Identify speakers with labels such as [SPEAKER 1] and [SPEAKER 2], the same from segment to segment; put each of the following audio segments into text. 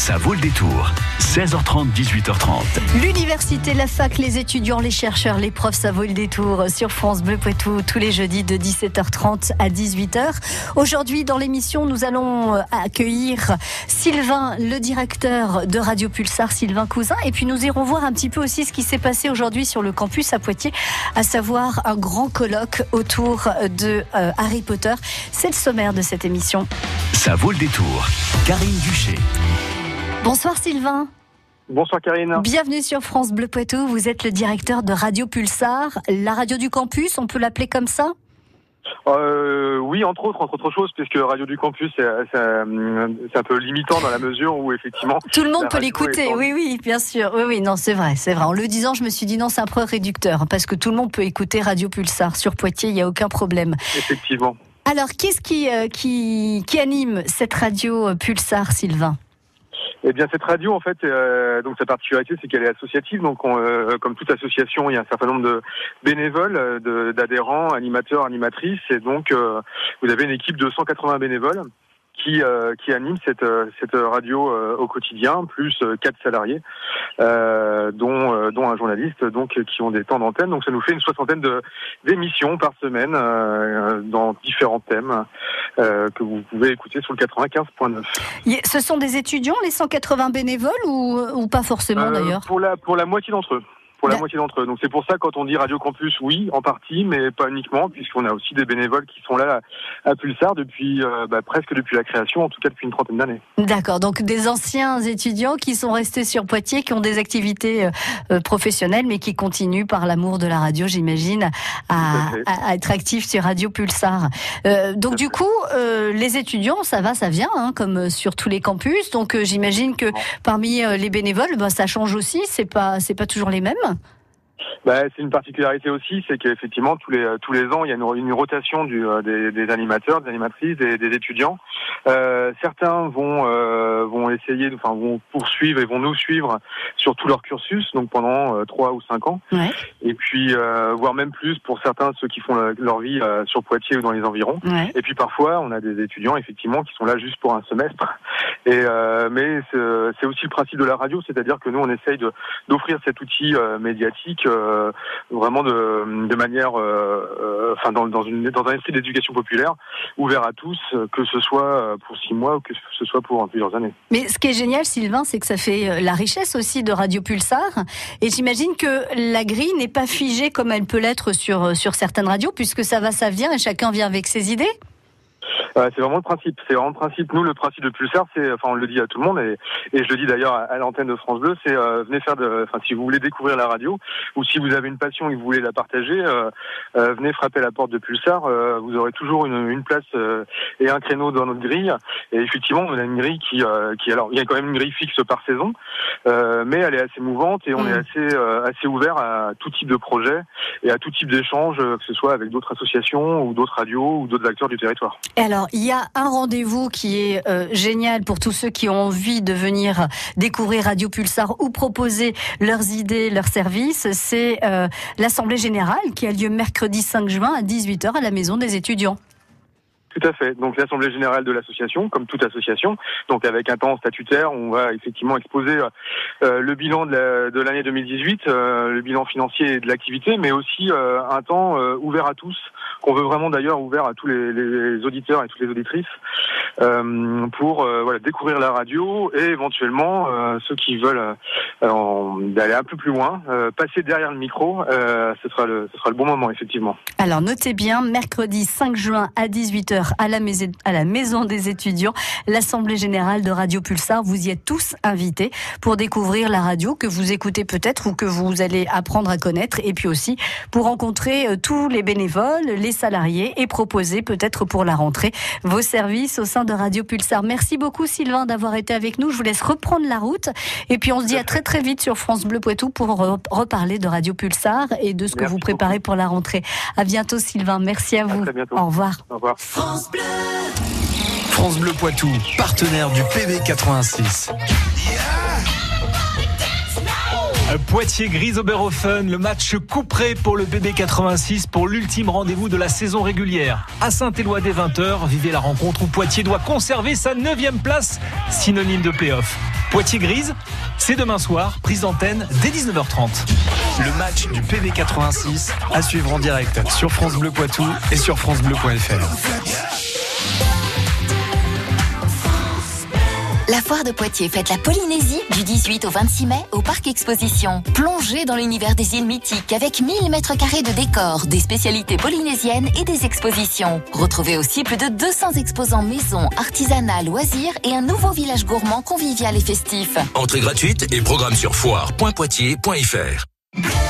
[SPEAKER 1] Ça vaut le détour. 16h30, 18h30.
[SPEAKER 2] L'université, la fac, les étudiants, les chercheurs, les profs, ça vaut le détour sur France Bleu Poitou tous les jeudis de 17h30 à 18h. Aujourd'hui, dans l'émission, nous allons euh, accueillir Sylvain, le directeur de Radio Pulsar, Sylvain Cousin. Et puis nous irons voir un petit peu aussi ce qui s'est passé aujourd'hui sur le campus à Poitiers, à savoir un grand colloque autour de euh, Harry Potter. C'est le sommaire de cette émission.
[SPEAKER 1] Ça vaut le détour. Karine Duché.
[SPEAKER 2] Bonsoir Sylvain.
[SPEAKER 3] Bonsoir Karine.
[SPEAKER 2] Bienvenue sur France Bleu Poitou. Vous êtes le directeur de Radio Pulsar, la radio du campus, on peut l'appeler comme ça?
[SPEAKER 3] Euh, oui, entre autres, entre autres choses, puisque Radio du Campus, c'est un peu limitant dans la mesure où effectivement.
[SPEAKER 2] Tout le monde peut l'écouter, oui, oui, bien sûr. Oui, oui, non, c'est vrai, c'est vrai. En le disant, je me suis dit non, c'est un peu réducteur, parce que tout le monde peut écouter Radio Pulsar sur Poitiers, il n'y a aucun problème.
[SPEAKER 3] Effectivement.
[SPEAKER 2] Alors, qu'est-ce qui, euh, qui, qui anime cette radio euh, Pulsar, Sylvain?
[SPEAKER 3] Eh bien, cette radio, en fait, euh, donc sa particularité, c'est qu'elle est associative. Donc, euh, comme toute association, il y a un certain nombre de bénévoles, euh, d'adhérents, animateurs, animatrices, et donc vous avez une équipe de 180 bénévoles qui, euh, qui anime cette, euh, cette radio euh, au quotidien, plus quatre salariés, dont, dont un journaliste, donc qui ont des temps d'antenne. Donc ça nous fait une soixantaine d'émissions par semaine dans différents thèmes que vous pouvez écouter sur le 95.9.
[SPEAKER 2] Ce sont des étudiants, les 180 bénévoles, ou, ou pas forcément d'ailleurs?
[SPEAKER 3] Pour la, pour la moitié d'entre eux pour la moitié d'entre eux. Donc c'est pour ça quand on dit Radio Campus, oui, en partie, mais pas uniquement, puisqu'on a aussi des bénévoles qui sont là à Pulsar depuis euh, bah, presque depuis la création, en tout cas depuis une trentaine d'années.
[SPEAKER 2] D'accord, donc des anciens étudiants qui sont restés sur Poitiers, qui ont des activités euh, euh, professionnelles, mais qui continuent par l'amour de la radio, j'imagine, à, être actifs sur Radio Pulsar. donc du coup, les étudiants, ça va, ça vient, hein, comme sur tous les campus. Donc j'imagine que parmi les bénévoles, bah, ça change aussi. C'est pas, c'est pas toujours les mêmes.
[SPEAKER 3] Sure Bah, c'est une particularité aussi, c'est qu'effectivement tous les tous les ans il y a une, une rotation du, euh, des, des, animateurs, des animatrices, des, des étudiants. Euh, certains vont euh, vont essayer, enfin vont poursuivre et vont nous suivre sur tout leur cursus, donc pendant euh, trois ou cinq ans. Ouais. Et puis euh, voire même plus pour certains ceux qui font leur vie sur Poitiers ou dans les environs. Ouais. Et puis parfois on a des étudiants effectivement qui sont là juste pour un semestre. Et mais c'est aussi le principe de la radio, c'est-à-dire que nous on essaye de d'offrir cet outil médiatique euh, vraiment de, manière, euh, euh, enfin dans, dans un esprit d'éducation populaire, ouvert à tous, que ce soit pour six mois ou que ce soit pour plusieurs années.
[SPEAKER 2] Mais ce qui est génial, Sylvain, c'est que ça fait la richesse aussi de Radio Pulsar. Et j'imagine que la grille n'est pas figée comme elle peut l'être sur, sur certaines radios, puisque ça va, ça vient et chacun vient avec ses idées.
[SPEAKER 3] Euh, c'est vraiment le principe. C'est vraiment le principe. Nous, le principe de Pulsar, c'est, enfin, on le dit à tout le monde et, et je le dis d'ailleurs à, l'antenne de France Bleu, c'est euh, venez faire de, enfin, si vous voulez découvrir la radio ou si vous avez une passion et que vous voulez la partager, euh, euh venez frapper la porte de Pulsar. vous aurez toujours une, une place et un créneau dans notre grille. Et effectivement, on a une grille qui, qui, alors, il y a quand même une grille fixe par saison, mais elle est assez mouvante et on est mm. assez, assez ouvert à tout type de projet et à tout type d'échange, que ce soit avec d'autres associations ou d'autres radios ou d'autres acteurs du territoire.
[SPEAKER 2] Et alors, il y a un rendez-vous qui est euh, génial pour tous ceux qui ont envie de venir découvrir Radio Pulsar ou proposer leurs idées, leurs services. C'est euh, l'Assemblée Générale qui a lieu mercredi 5 juin à 18h à la Maison des étudiants.
[SPEAKER 3] Tout à fait. Donc l'assemblée générale de l'association, comme toute association, donc avec un temps statutaire, on va effectivement exposer euh, le bilan de l'année 2018, euh, le bilan financier de l'activité, mais aussi euh, un temps ouvert à tous, qu'on veut vraiment d'ailleurs ouvert à tous les, les, auditeurs et toutes les auditrices, pour voilà découvrir la radio et éventuellement ceux qui veulent d'aller un peu plus loin, passer derrière le micro, ce sera le ce sera le bon moment effectivement.
[SPEAKER 2] Alors notez bien, mercredi 5 juin à 18h à la, maison, à la Maison des étudiants, l'Assemblée générale de Radio Pulsar. Vous y êtes tous invités pour découvrir la radio que vous écoutez peut-être ou que vous allez apprendre à connaître et puis aussi pour rencontrer euh, tous les bénévoles, les salariés et proposer peut-être pour la rentrée vos services au sein de Radio Pulsar. Merci beaucoup Sylvain d'avoir été avec nous. Je vous laisse reprendre la route et puis on se dit à très très vite sur France Bleu Poitou pour reparler de Radio Pulsar et de ce que vous préparez pour la rentrée. À bientôt Sylvain. Merci à vous.
[SPEAKER 3] Au
[SPEAKER 2] revoir.
[SPEAKER 3] Au revoir.
[SPEAKER 1] France Bleu. France Bleu Poitou, partenaire du PB86.
[SPEAKER 4] Poitiers grise Oberhofen, le match couperé pour le BB86 pour l'ultime rendez-vous de la saison régulière. À Saint-Éloi dès 20h, vivez la rencontre où Poitiers doit conserver sa 9 place, synonyme de playoff. Poitiers-Grise, c'est demain soir, prise d'antenne dès 19h30.
[SPEAKER 1] Le match du PB 86 à suivre en direct sur France Bleu Poitou et sur francebleu.fr.
[SPEAKER 5] La foire de Poitiers fête la Polynésie du 18 au 26 mai au Parc Exposition. Plongez dans l'univers des îles mythiques avec 1000 mètres carrés de décors, des spécialités polynésiennes et des expositions. Retrouvez aussi plus de 200 exposants maison, artisanat, loisirs et un nouveau village gourmand convivial et festif.
[SPEAKER 6] Entrée gratuite et programme sur foire.poitiers.fr.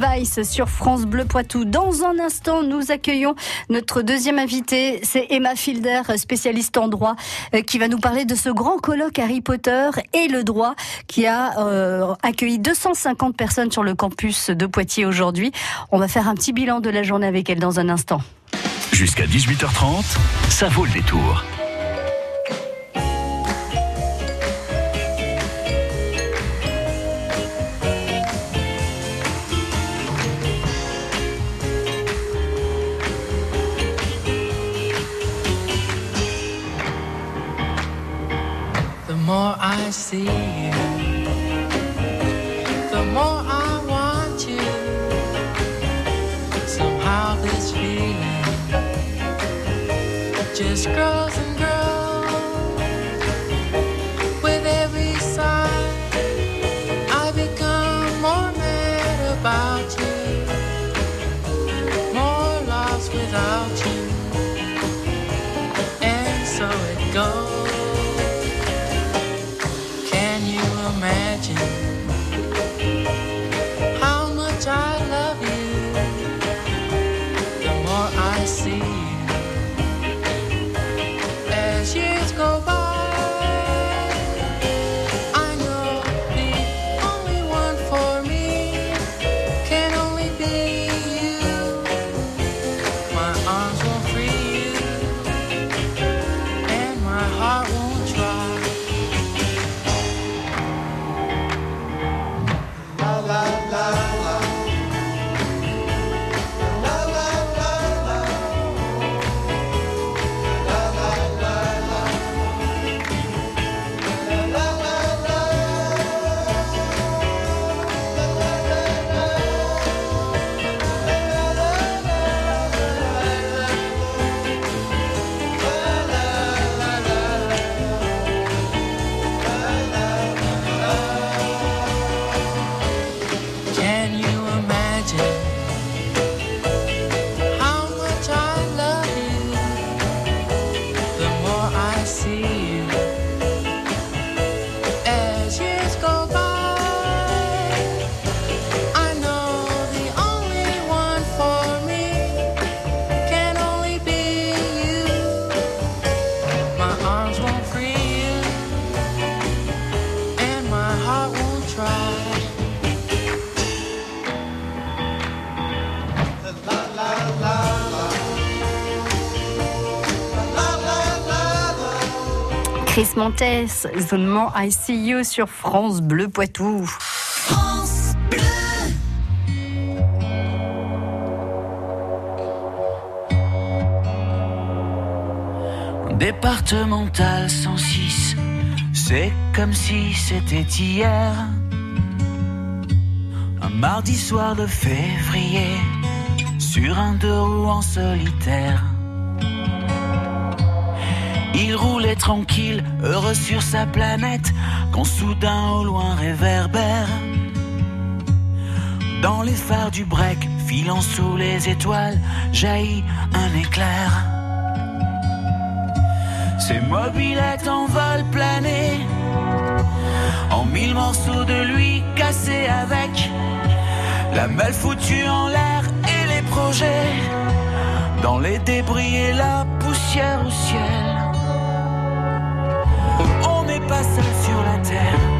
[SPEAKER 2] Vice sur France Bleu Poitou. Dans un instant, nous accueillons notre deuxième invité, c'est Emma Fielder, spécialiste en droit, euh, qui va nous parler de ce grand colloque Harry Potter et le droit qui a euh, accueilli 250 personnes sur le campus de Poitiers aujourd'hui. On va faire un petit bilan de la journée avec elle dans un instant.
[SPEAKER 6] Jusqu'à 18h30, ça vaut le détour.
[SPEAKER 7] Girl.
[SPEAKER 2] Chris Montes, zonement I See You sur France Bleu Poitou. France Bleu.
[SPEAKER 7] Départemental 106, c'est comme si c'était hier. Mardi soir de février, sur un deux roues en solitaire. Il roulait tranquille, heureux sur sa planète, quand soudain au loin réverbère. Dans les phares du break, filant sous les étoiles, jaillit un éclair. Ses mobilettes en vol plané, en mille morceaux de lui cassés avec la malle foutue en l'air et les projets, dans les débris et la poussière au ciel pas seul sur la terre.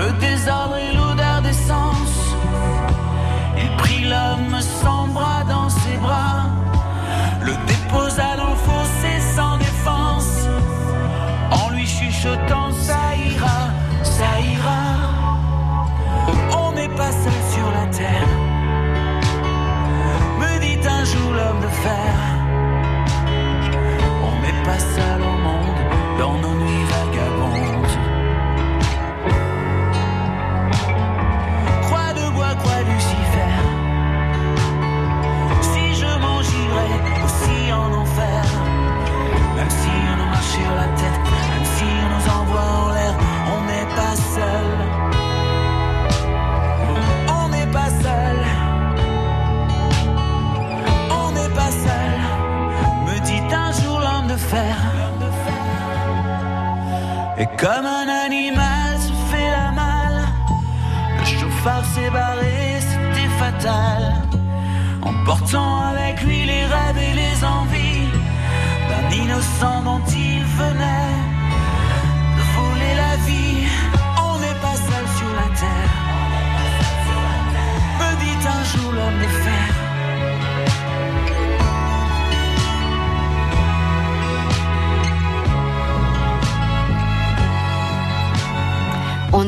[SPEAKER 7] Dans le désordre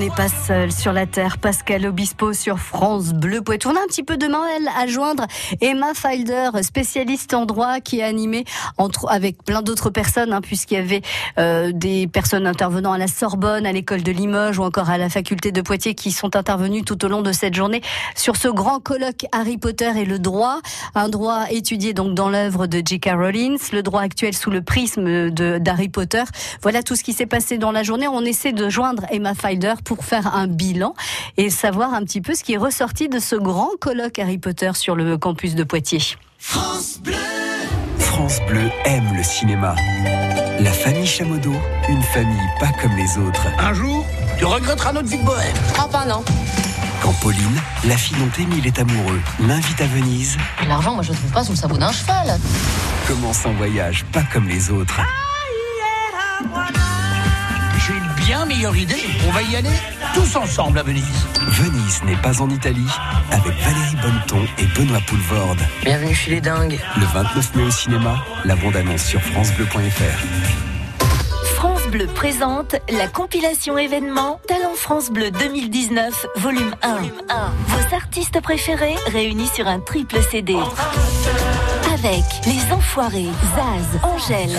[SPEAKER 2] n'est pas seul sur la terre. Pascal Obispo sur France Bleu Poitou. On a un petit peu de mal à joindre Emma Filder, spécialiste en droit, qui a animé entre, avec plein d'autres personnes, hein, puisqu'il y avait euh, des personnes intervenant à la Sorbonne, à l'école de Limoges ou encore à la faculté de Poitiers qui sont intervenues tout au long de cette journée sur ce grand colloque Harry Potter et le droit. Un droit étudié donc dans l'œuvre de J.K. Rowling, le droit actuel sous le prisme d'Harry Potter. Voilà tout ce qui s'est passé dans la journée. On essaie de joindre Emma Filder pour faire un bilan et savoir un petit peu ce qui est ressorti de ce grand colloque Harry Potter sur le campus de Poitiers.
[SPEAKER 8] France Bleu France Bleu aime le cinéma. La famille Chamodo, une famille pas comme les autres.
[SPEAKER 9] Un jour, tu regretteras notre vie de bohème.
[SPEAKER 10] Oh, pas non.
[SPEAKER 8] Quand Pauline, la fille dont Émile est amoureux, l'invite à Venise.
[SPEAKER 10] L'argent, moi je le trouve pas sous le sabot d'un cheval.
[SPEAKER 8] Commence un voyage pas comme les autres
[SPEAKER 9] j'ai une bien meilleure idée. On va y aller tous ensemble à Venise.
[SPEAKER 8] Venise n'est pas en Italie avec Valérie Bonneton et Benoît Poulvorde.
[SPEAKER 10] Bienvenue chez les dingues.
[SPEAKER 8] Le 29 mai au cinéma, la bande-annonce sur francebleu.fr.
[SPEAKER 5] Bleu présente la compilation événement Talent France Bleu 2019, volume 1. Vos artistes préférés réunis sur un triple CD. Avec Les Enfoirés, Zaz, Angèle,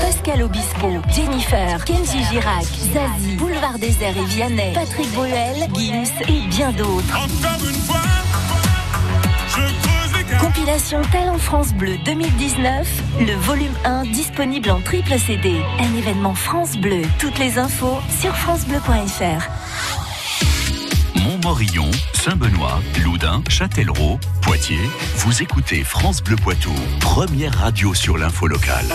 [SPEAKER 5] Pascal Obispo, Jennifer, Kenji Girac, Zazie, Boulevard Désert et Vianney, Patrick Bruel, Gims et bien d'autres. Compilation Talent France Bleu 2019, le volume 1 disponible en triple CD. Un événement France Bleu. Toutes les infos sur francebleu.fr.
[SPEAKER 11] Montmorillon, Saint-Benoît, Loudun, Châtellerault, Poitiers. Vous écoutez France Bleu Poitou, première radio sur l'info locale.